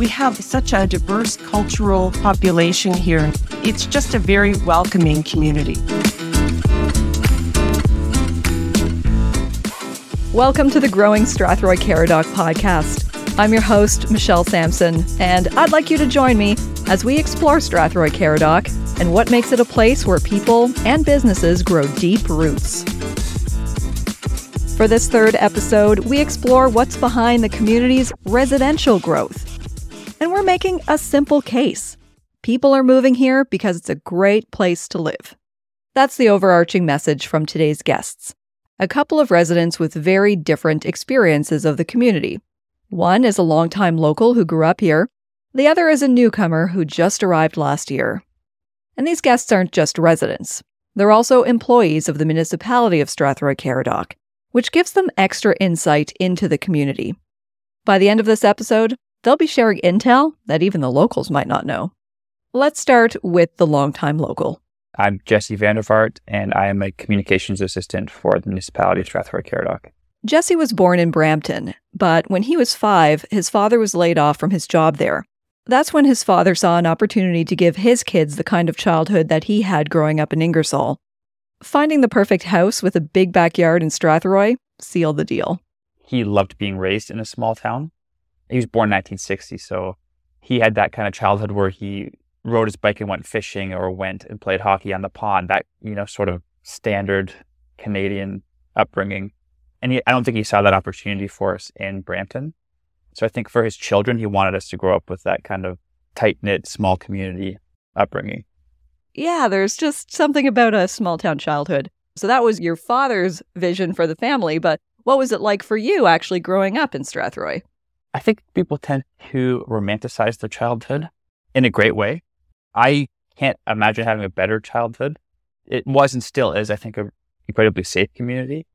We have such a diverse cultural population here. It's just a very welcoming community. Welcome to the Growing Strathroy Caradoc podcast. I'm your host, Michelle Sampson, and I'd like you to join me as we explore Strathroy Caradoc and what makes it a place where people and businesses grow deep roots. For this third episode, we explore what's behind the community's residential growth. And we're making a simple case. People are moving here because it's a great place to live. That's the overarching message from today's guests. A couple of residents with very different experiences of the community. One is a longtime local who grew up here, the other is a newcomer who just arrived last year. And these guests aren't just residents, they're also employees of the municipality of Strathroy Caradoc, which gives them extra insight into the community. By the end of this episode, they'll be sharing intel that even the locals might not know. Let's start with the longtime local. I'm Jesse Vandervaart, and I am a communications assistant for the municipality of Strathroy Caradoc. Jesse was born in Brampton, but when he was five, his father was laid off from his job there. That's when his father saw an opportunity to give his kids the kind of childhood that he had growing up in Ingersoll. Finding the perfect house with a big backyard in Strathroy sealed the deal. He loved being raised in a small town. He was born in 1960, so he had that kind of childhood where he rode his bike and went fishing or went and played hockey on the pond. That, you know, sort of standard Canadian upbringing. And he, I don't think he saw that opportunity for us in Brampton. So I think for his children, he wanted us to grow up with that kind of tight knit, small community upbringing. Yeah, there's just something about a small town childhood. So that was your father's vision for the family, but what was it like for you actually growing up in Strathroy? I think people tend to romanticize their childhood in a great way. I can't imagine having a better childhood. It was and still is, I think, an incredibly safe community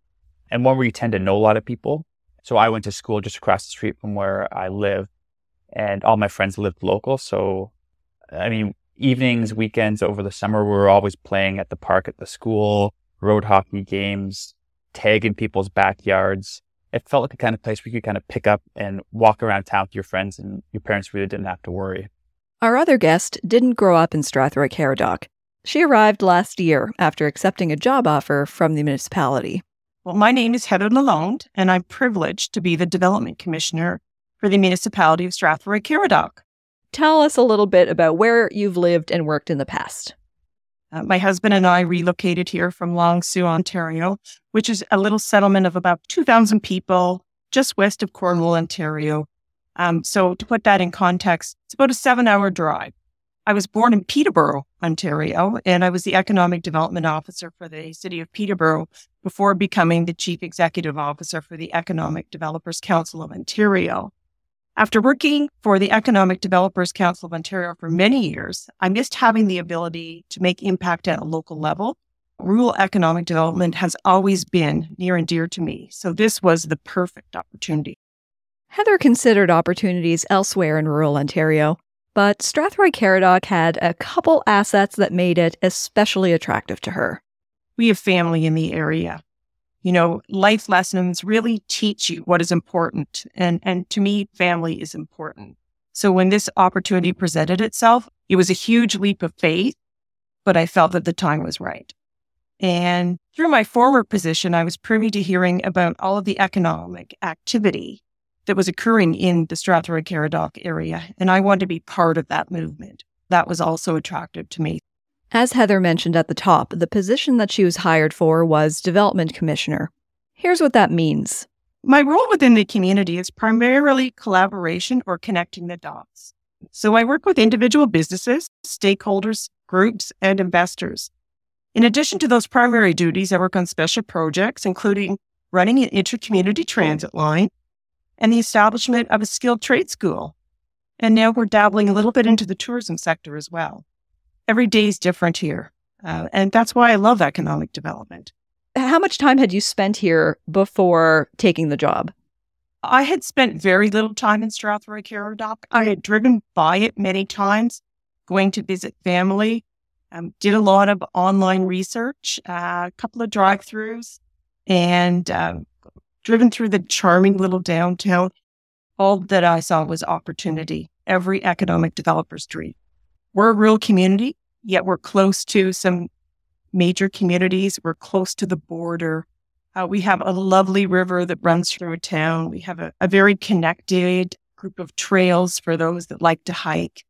and one where you tend to know a lot of people. So I went to school just across the street from where I live, and all my friends lived local. So, I mean, evenings, weekends over the summer, we were always playing at the park at the school, road hockey games, tag in people's backyards. It felt like a kind of place where you could kind of pick up and walk around town with your friends, and your parents really didn't have to worry. Our other guest didn't grow up in Strathroy Caradoc. She arrived last year after accepting a job offer from the municipality. Well, my name is Heather Lalonde, and I'm privileged to be the Development Commissioner for the municipality of Strathroy Caradoc. Tell us a little bit about where you've lived and worked in the past. Uh, my husband and I relocated here from Long Sault, Ontario, which is a little settlement of about 2,000 people just west of Cornwall, Ontario. Um, so, to put that in context, it's about a seven hour drive. I was born in Peterborough, Ontario, and I was the economic development officer for the city of Peterborough before becoming the chief executive officer for the Economic Developers Council of Ontario. After working for the Economic Developers Council of Ontario for many years, I missed having the ability to make impact at a local level. Rural economic development has always been near and dear to me, so this was the perfect opportunity. Heather considered opportunities elsewhere in rural Ontario, but Strathroy Caradoc had a couple assets that made it especially attractive to her. We have family in the area. You know, life lessons really teach you what is important. And, and to me, family is important. So when this opportunity presented itself, it was a huge leap of faith, but I felt that the time was right. And through my former position, I was privy to hearing about all of the economic activity that was occurring in the Strathroy Caradoc area. And I wanted to be part of that movement. That was also attractive to me. As Heather mentioned at the top, the position that she was hired for was Development Commissioner. Here's what that means My role within the community is primarily collaboration or connecting the dots. So I work with individual businesses, stakeholders, groups, and investors. In addition to those primary duties, I work on special projects, including running an intercommunity transit line, and the establishment of a skilled trade school. And now we're dabbling a little bit into the tourism sector as well. Every day is different here. Uh, and that's why I love economic development. How much time had you spent here before taking the job? I had spent very little time in Strathroy Caradoc. I had driven by it many times, going to visit family, um, did a lot of online research, uh, a couple of drive throughs, and uh, driven through the charming little downtown, all that I saw was opportunity. every economic developer's dream. We're a rural community, yet we're close to some major communities. We're close to the border. Uh, we have a lovely river that runs through town. We have a, a very connected group of trails for those that like to hike.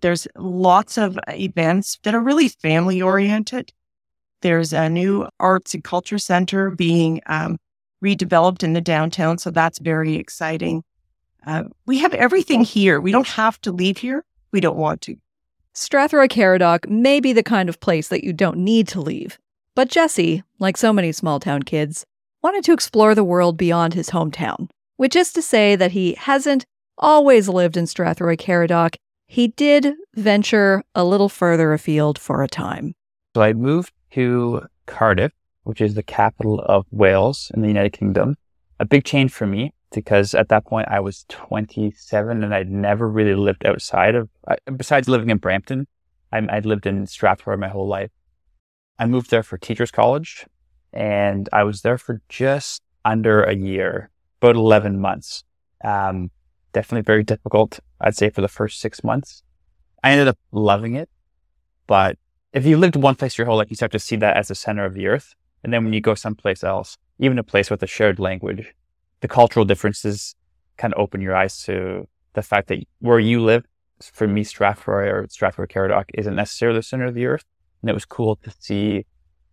There's lots of events that are really family oriented. There's a new arts and culture center being um, redeveloped in the downtown. So that's very exciting. Uh, we have everything here. We don't have to leave here. We don't want to. Strathroy Caradoc may be the kind of place that you don't need to leave. But Jesse, like so many small town kids, wanted to explore the world beyond his hometown, which is to say that he hasn't always lived in Strathroy Caradoc. He did venture a little further afield for a time. So I moved to Cardiff, which is the capital of Wales in the United Kingdom. A big change for me because at that point I was 27 and I'd never really lived outside of, besides living in Brampton, I, would lived in Strathroy my whole life. I moved there for teachers college and I was there for just under a year, about 11 months. Um, definitely very difficult, I'd say, for the first six months. I ended up loving it, but if you lived one place your whole life, you start to see that as the center of the earth. And then when you go someplace else, even a place with a shared language, the cultural differences kind of open your eyes to the fact that where you live, for me, Strathroy or Strathroy Caradoc isn't necessarily the center of the earth. And it was cool to see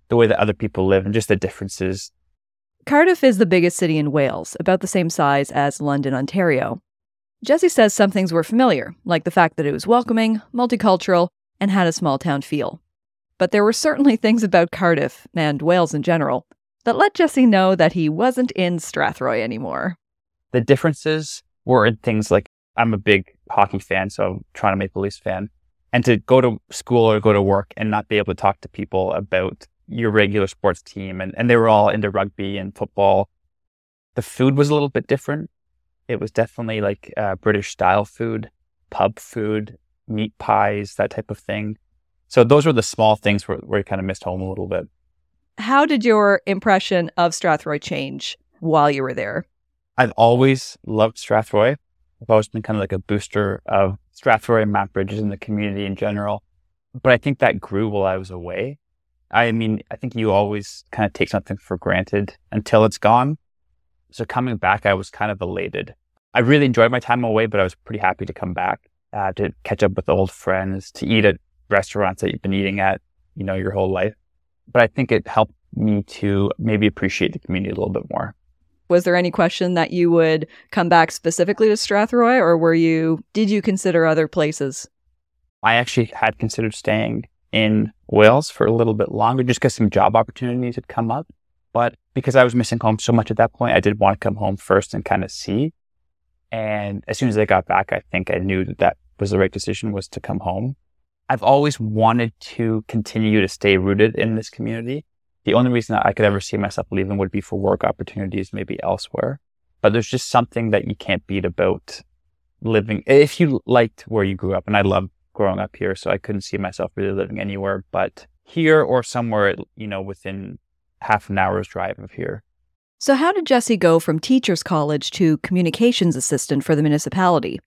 the way that other people live and just the differences. Cardiff is the biggest city in Wales, about the same size as London, Ontario. Jesse says some things were familiar, like the fact that it was welcoming, multicultural, and had a small town feel. But there were certainly things about Cardiff, and Wales in general, that let Jesse know that he wasn't in Strathroy anymore. The differences were in things like I'm a big hockey fan, so Toronto Maple Leafs fan. And to go to school or go to work and not be able to talk to people about your regular sports team, and, and they were all into rugby and football. The food was a little bit different. It was definitely like uh, British style food, pub food, meat pies, that type of thing. So those were the small things where, where you kind of missed home a little bit. How did your impression of Strathroy change while you were there? I've always loved Strathroy. I've always been kind of like a booster of Strathroy and Mount Brydges in the community in general. But I think that grew while I was away. I mean, I think you always kind of take something for granted until it's gone. So coming back, I was kind of elated. I really enjoyed my time away, but I was pretty happy to come back uh, to catch up with old friends, to eat at restaurants that you've been eating at, you know, your whole life. But I think it helped me to maybe appreciate the community a little bit more. Was there any question that you would come back specifically to Strathroy or were you did you consider other places? I actually had considered staying in Wales for a little bit longer just because some job opportunities had come up. But because I was missing home so much at that point, I did want to come home first and kind of see. And as soon as I got back, I think I knew that that was the right decision was to come home. I've always wanted to continue to stay rooted in this community. The only reason that I could ever see myself leaving would be for work opportunities, maybe elsewhere. But there's just something that you can't beat about living. If you liked where you grew up, and I love growing up here, so I couldn't see myself really living anywhere but here or somewhere, you know, within half an hour's drive of here. So, how did Jesse go from teacher's college to communications assistant for the municipality?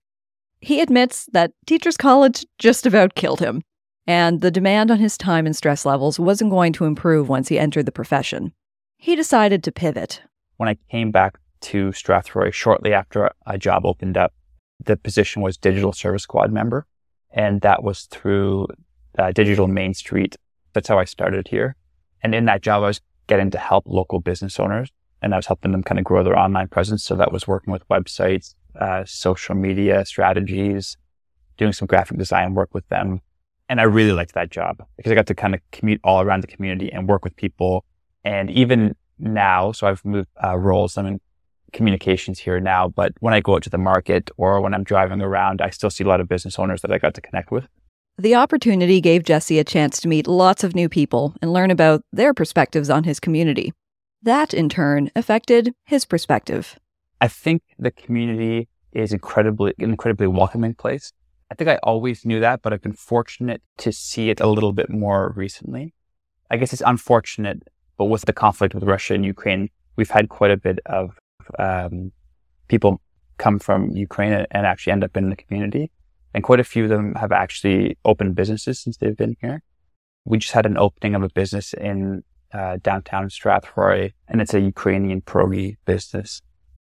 He admits that teacher's college just about killed him, and the demand on his time and stress levels wasn't going to improve once he entered the profession. He decided to pivot. When I came back to Strathroy shortly after a job opened up, the position was digital service squad member and that was through uh, Digital Main Street. That's how I started here. And in that job, I was getting to help local business owners and I was helping them kind of grow their online presence. So that was working with websites, uh, social media strategies, doing some graphic design work with them. And I really liked that job because I got to kind of commute all around the community and work with people. And even now, so I've moved uh, roles. I'm in communications here now, but when I go out to the market or when I'm driving around, I still see a lot of business owners that I got to connect with. The opportunity gave Jesse a chance to meet lots of new people and learn about their perspectives on his community. That, in turn, affected his perspective. I think the community is incredibly, incredibly welcoming place. I think I always knew that, but I've been fortunate to see it a little bit more recently. I guess it's unfortunate, but with the conflict with Russia and Ukraine, we've had quite a bit of um, people come from Ukraine and actually end up in the community. and quite a few of them have actually opened businesses since they've been here. We just had an opening of a business in uh, downtown Strathroy, and it's a Ukrainian pierogi business.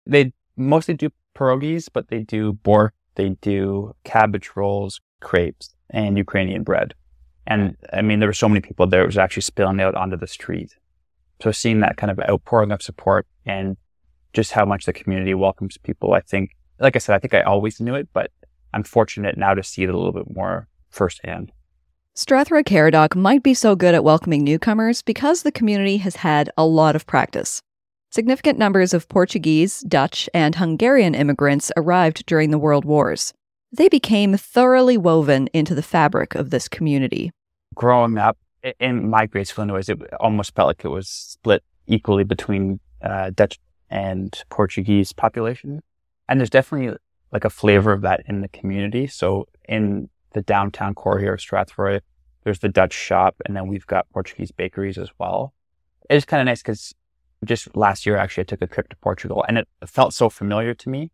They mostly do pierogies, but they do bork, they do cabbage rolls, crepes, and Ukrainian bread. And I mean, there were so many people there, it was actually spilling out onto the street. So seeing that kind of outpouring of support and just how much the community welcomes people, I think, like I said, I think I always knew it, but I'm fortunate now to see it a little bit more firsthand. Strathroy Caradoc might be so good at welcoming newcomers because the community has had a lot of practice. Significant numbers of Portuguese, Dutch, and Hungarian immigrants arrived during the World Wars. They became thoroughly woven into the fabric of this community. Growing up in my grade school, anyways, it almost felt like it was split equally between uh, Dutch and Portuguese population. And there's definitely like a flavor of that in the community. So in the downtown core here of Strathroy, there's the Dutch shop, and then we've got Portuguese bakeries as well. It's kind of nice because just last year, actually, I took a trip to Portugal and it felt so familiar to me.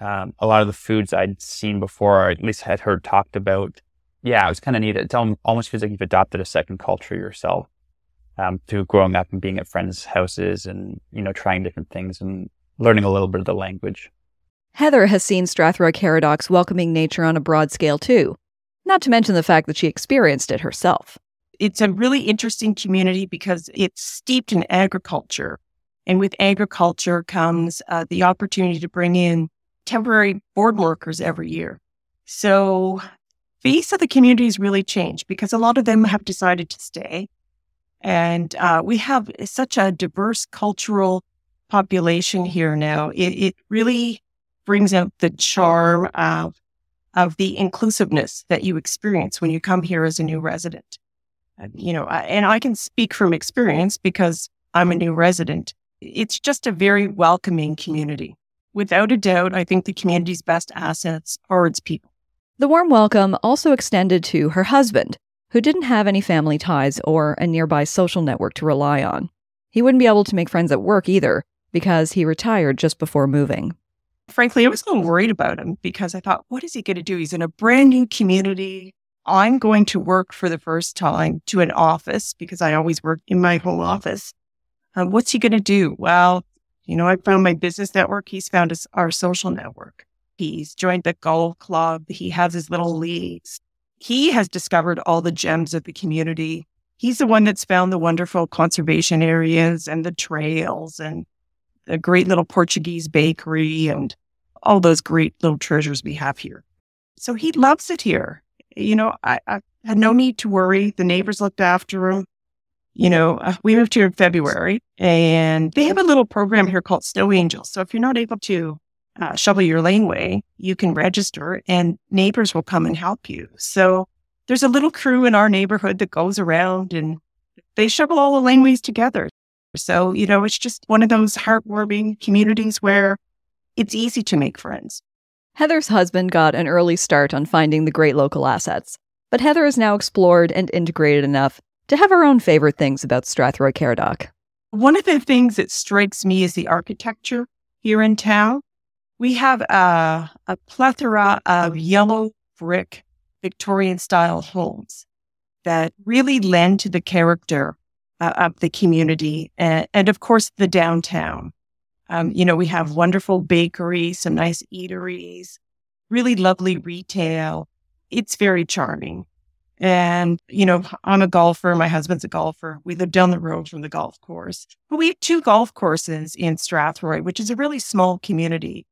Um, a lot of the foods I'd seen before, or at least had heard talked about. Yeah, it was kind of neat. It almost feels like you've adopted a second culture yourself um, through growing up and being at friends' houses and, you know, trying different things and learning a little bit of the language. Heather has seen Strathroy Caradoc's welcoming nature on a broad scale too, not to mention the fact that she experienced it herself. It's a really interesting community because it's steeped in agriculture. And with agriculture comes uh, the opportunity to bring in temporary board workers every year. So face of the community has really changed because a lot of them have decided to stay. And uh, we have such a diverse cultural population here now. It, it really brings out the charm of, of the inclusiveness that you experience when you come here as a new resident. And, you know, and I can speak from experience because I'm a new resident it's just a very welcoming community. Without a doubt, I think the community's best assets are its people. The warm welcome also extended to her husband, who didn't have any family ties or a nearby social network to rely on. He wouldn't be able to make friends at work either, because he retired just before moving. Frankly, I was a little worried about him because I thought, what is he going to do? He's in a brand new community. I'm going to work for the first time to an office because I always work in my home office. Um, what's he going to do? Well, you know, I found my business network. He's found his, our social network. He's joined the golf club. He has his little leagues. He has discovered all the gems of the community. He's the one that's found the wonderful conservation areas and the trails and the great little Portuguese bakery and all those great little treasures we have here. So he loves it here. You know, I, I had no need to worry. The neighbors looked after him you know, uh, we moved here in February and they have a little program here called Snow Angels. So if you're not able to uh, shovel your laneway, you can register and neighbors will come and help you. So there's a little crew in our neighborhood that goes around and they shovel all the laneways together. So, you know, it's just one of those heartwarming communities where it's easy to make friends. Heather's husband got an early start on finding the great local assets, but Heather has now explored and integrated enough to have our own favorite things about Strathroy Caradoc. One of the things that strikes me is the architecture here in town. We have a, a plethora of yellow brick Victorian style homes that really lend to the character uh, of the community and, and, of course, the downtown. Um, you know, we have wonderful bakeries, some nice eateries, really lovely retail. It's very charming. And, you know, I'm a golfer. My husband's a golfer. We live down the road from the golf course. But we have two golf courses in Strathroy, which is a really small community.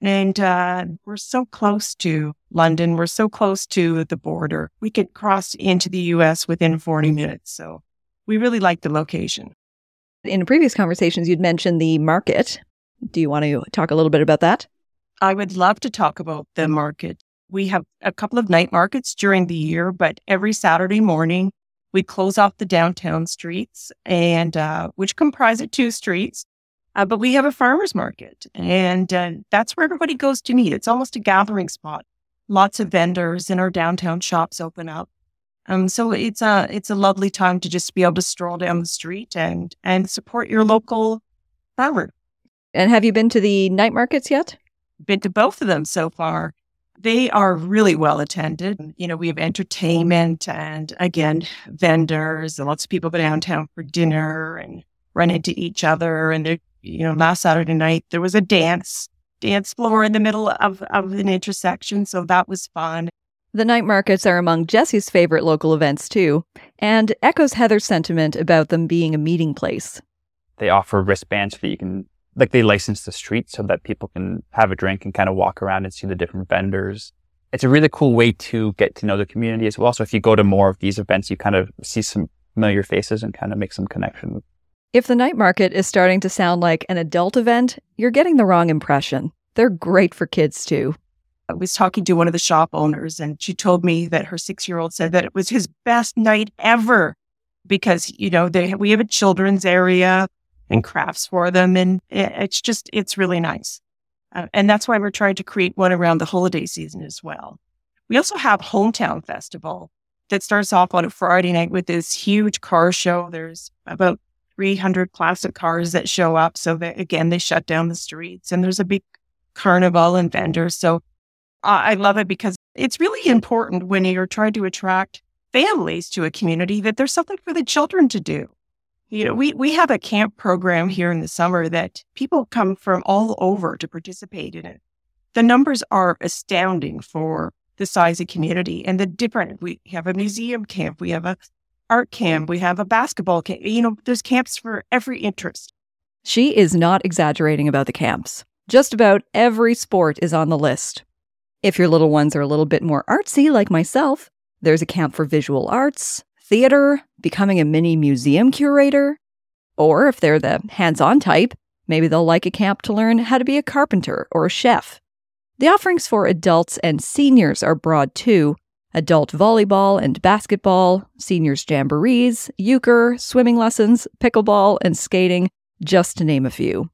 And uh, we're so close to London. We're so close to the border. We could cross into the US within 40 minutes. So we really like the location. In previous conversations, you'd mentioned the market. Do you want to talk a little bit about that? I would love to talk about the market. We have a couple of night markets during the year, but every Saturday morning we close off the downtown streets and uh, which comprise of two streets. Uh, but we have a farmers market and uh, that's where everybody goes to meet. It's almost a gathering spot. Lots of vendors in our downtown shops open up. Um, so it's a it's a lovely time to just be able to stroll down the street and and support your local farmer. And have you been to the night markets yet? Been to both of them so far. They are really well attended. You know, we have entertainment and again, vendors and lots of people go downtown for dinner and run into each other. And, you know, last Saturday night, there was a dance, dance floor in the middle of, of an intersection. So that was fun. The night markets are among Jesse's favorite local events, too, and echoes Heather's sentiment about them being a meeting place. They offer wristbands so that you can, like, they license the street so that people can have a drink and kind of walk around and see the different vendors. It's a really cool way to get to know the community as well. So if you go to more of these events, you kind of see some familiar faces and kind of make some connections. If the night market is starting to sound like an adult event, you're getting the wrong impression. They're great for kids, too. I was talking to one of the shop owners, and she told me that her six year old said that it was his best night ever because, you know, they, we have a children's area and crafts for them. And it's just, it's really nice. Uh, and that's why we're trying to create one around the holiday season as well. We also have Hometown Festival that starts off on a Friday night with this huge car show. There's about 300 classic cars that show up. So that, again, they shut down the streets and there's a big carnival and vendors. So I love it because it's really important when you're trying to attract families to a community that there's something for the children to do. You know, we, we have a camp program here in the summer that people come from all over to participate in it. The numbers are astounding for the size of community and the different. We have a museum camp, we have a art camp, we have a basketball camp. You know, there's camps for every interest. She is not exaggerating about the camps. Just about every sport is on the list. If your little ones are a little bit more artsy, like myself, there's a camp for visual arts, theater, becoming a mini museum curator. Or if they're the hands on type, maybe they'll like a camp to learn how to be a carpenter or a chef. The offerings for adults and seniors are broad too adult volleyball and basketball, seniors jamborees, euchre, swimming lessons, pickleball, and skating, just to name a few.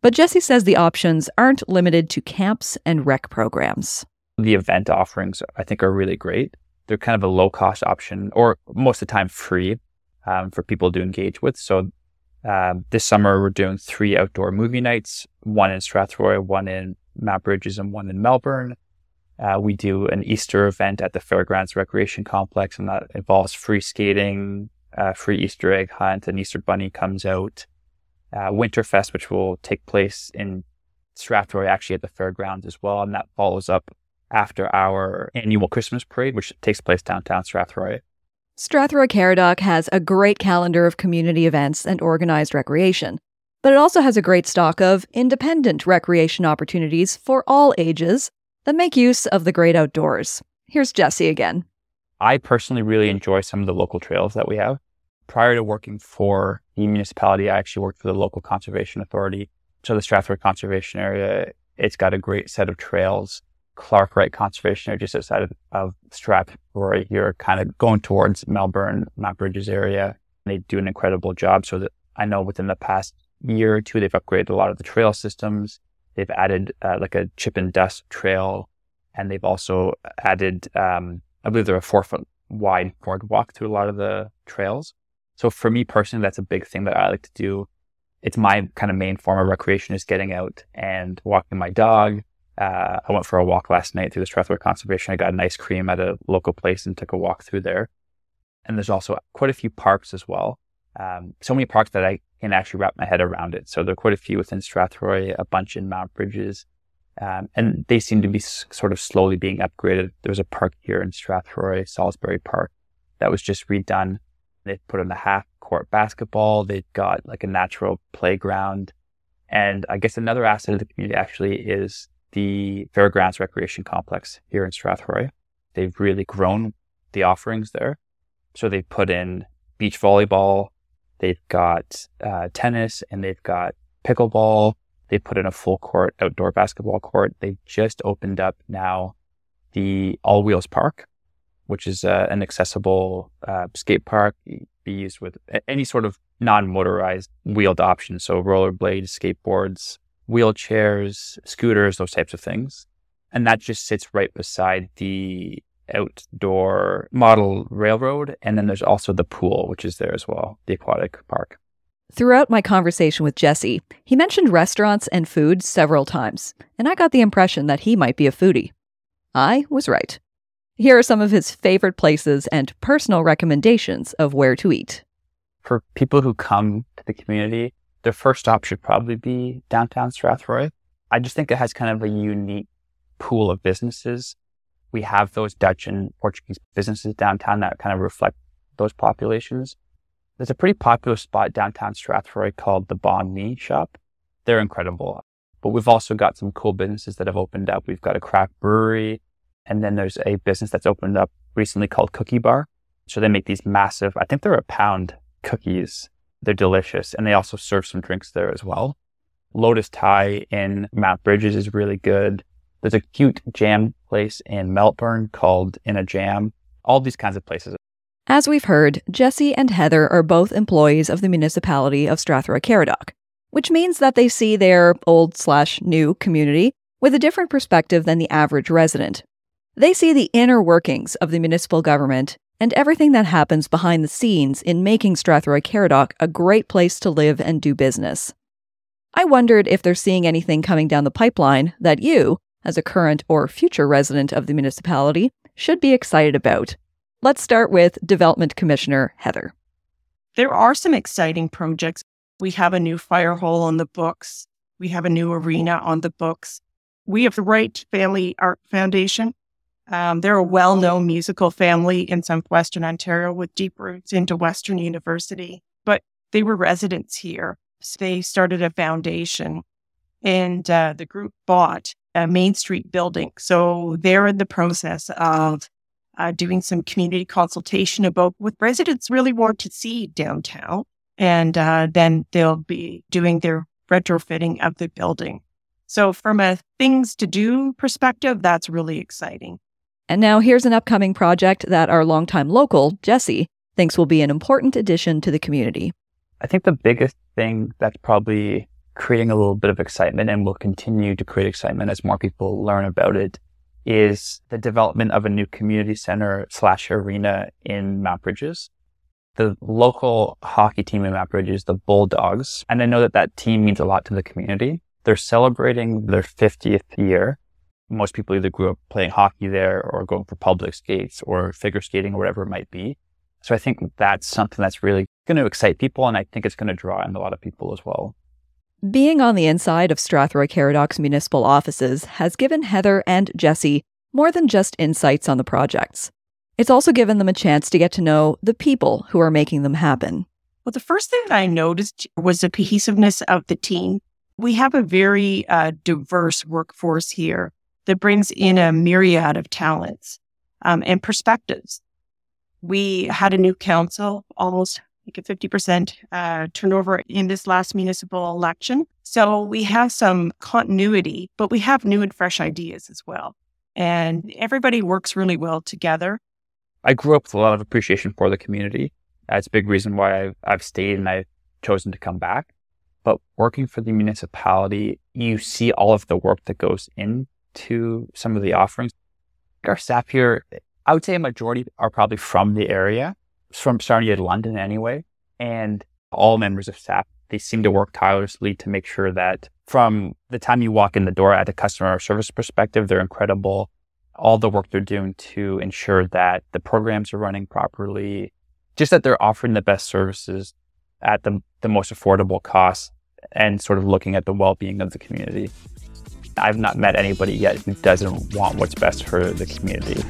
But Jesse says the options aren't limited to camps and rec programs. The event offerings, I think, are really great. They're kind of a low cost option, or most of the time free um, for people to engage with. So um, this summer, we're doing three outdoor movie nights one in Strathroy, one in Mount Brydges, and one in Melbourne. Uh, we do an Easter event at the Fairgrounds Recreation Complex, and that involves free skating, uh, free Easter egg hunt, an Easter bunny comes out uh, Winterfest, which will take place in Strathroy, actually at the fairgrounds as well. And that follows up after our annual Christmas parade, which takes place downtown Strathroy. Strathroy Caradoc has a great calendar of community events and organized recreation, but it also has a great stock of independent recreation opportunities for all ages that make use of the great outdoors. Here's Jesse again. I personally really enjoy some of the local trails that we have prior to working for the municipality, I actually worked for the local conservation authority. So the Strathroy Conservation Area, it's got a great set of trails. Clark Wright Conservation Area, just outside of, of Strathroy, you're kind of going towards Melbourne, Mount Brydges area. They do an incredible job. So that I know within the past year or two, they've upgraded a lot of the trail systems. They've added uh, like a chip and dust trail, and they've also added, um, I believe they're a four foot wide boardwalk through a lot of the trails. So for me personally, that's a big thing that I like to do. It's my kind of main form of recreation is getting out and walking my dog. Uh, I went for a walk last night through the Strathroy Conservation. I got an ice cream at a local place and took a walk through there. And there's also quite a few parks as well. Um, so many parks that I can actually wrap my head around it. So there are quite a few within Strathroy, a bunch in Mount Brydges, um, and they seem to be s- sort of slowly being upgraded. There's a park here in Strathroy, Salisbury Park, that was just redone They've put in a half court basketball. They've got like a natural playground. And I guess another asset of the community actually is the Fairgrounds Recreation Complex here in Strathroy. They've really grown the offerings there. So they've put in beach volleyball, they've got uh, tennis, and they've got pickleball. They put in a full court outdoor basketball court. They just opened up now the All Wheels Park, which is uh, an accessible uh, skate park, be used with any sort of non-motorized wheeled option. So rollerblades, skateboards, wheelchairs, scooters, those types of things. And that just sits right beside the outdoor model railroad. And then there's also the pool, which is there as well, the aquatic park. Throughout my conversation with Jesse, he mentioned restaurants and food several times, and I got the impression that he might be a foodie. I was right. Here are some of his favorite places and personal recommendations of where to eat. For people who come to the community, their first stop should probably be downtown Strathroy. I just think it has kind of a unique pool of businesses. We have those Dutch and Portuguese businesses downtown that kind of reflect those populations. There's a pretty popular spot downtown Strathroy called the Banh Mi Shop. They're incredible. But we've also got some cool businesses that have opened up. We've got a craft brewery, and then there's a business that's opened up recently called Cookie Bar. So they make these massive, I think they're a pound cookies. They're delicious. And they also serve some drinks there as well. Lotus Thai in Mount Brydges is really good. There's a cute jam place in Melbourne called In a Jam. All these kinds of places. As we've heard, Jesse and Heather are both employees of the municipality of Strathroy Caradoc, which means that they see their old slash new community with a different perspective than the average resident. They see the inner workings of the municipal government and everything that happens behind the scenes in making Strathroy Caradoc a great place to live and do business. I wondered if they're seeing anything coming down the pipeline that you, as a current or future resident of the municipality, should be excited about. Let's start with Development Commissioner Heather. There are some exciting projects. We have a new fire hall on the books. We have a new arena on the books. We have the Wright Family Art Foundation, um, they're a well known musical family in southwestern Ontario with deep roots into Western University, but they were residents here. So they started a foundation and uh, the group bought a Main Street building. So they're in the process of uh, doing some community consultation about what residents really want to see downtown. And uh, then they'll be doing their retrofitting of the building. So, from a things to do perspective, that's really exciting. And now here's an upcoming project that our longtime local, Jesse, thinks will be an important addition to the community. I think the biggest thing that's probably creating a little bit of excitement and will continue to create excitement as more people learn about it is the development of a new community center slash arena in Mount Brydges. The local hockey team in Mount Brydges, the Bulldogs, and I know that that team means a lot to the community. They're celebrating their 50th year most people either grew up playing hockey there or going for public skates or figure skating or whatever it might be. So I think that's something that's really going to excite people. And I think it's going to draw in a lot of people as well. Being on the inside of Strathroy Caradoc's municipal offices has given Heather and Jesse more than just insights on the projects. It's also given them a chance to get to know the people who are making them happen. Well, the first thing that I noticed was the cohesiveness of the team. We have a very uh, diverse workforce here that brings in a myriad of talents um, and perspectives. We had a new council, almost like a 50% uh, turnover in this last municipal election. So we have some continuity, but we have new and fresh ideas as well. And everybody works really well together. I grew up with a lot of appreciation for the community. That's a big reason why I've, I've stayed and I've chosen to come back. But working for the municipality, you see all of the work that goes in to some of the offerings. Our staff here, I would say a majority are probably from the area, from starting at London anyway. And all members of staff, they seem to work tirelessly to make sure that from the time you walk in the door at a customer service perspective, they're incredible. All the work they're doing to ensure that the programs are running properly, just that they're offering the best services at the, the most affordable cost and sort of looking at the well-being of the community. I've not met anybody yet who doesn't want what's best for the community.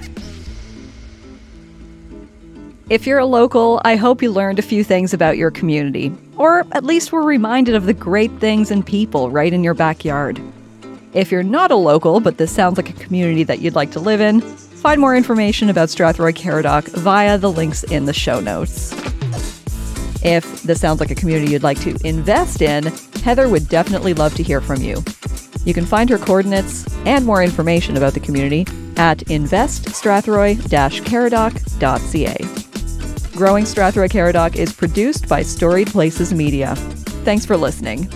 If you're a local, I hope you learned a few things about your community, or at least were reminded of the great things and people right in your backyard. If you're not a local, but this sounds like a community that you'd like to live in, find more information about Strathroy Caradoc via the links in the show notes. If this sounds like a community you'd like to invest in, Heather would definitely love to hear from you. You can find her coordinates and more information about the community at investstrathroy-caradoc.ca. Growing Strathroy Caradoc is produced by Storied Places Media. Thanks for listening.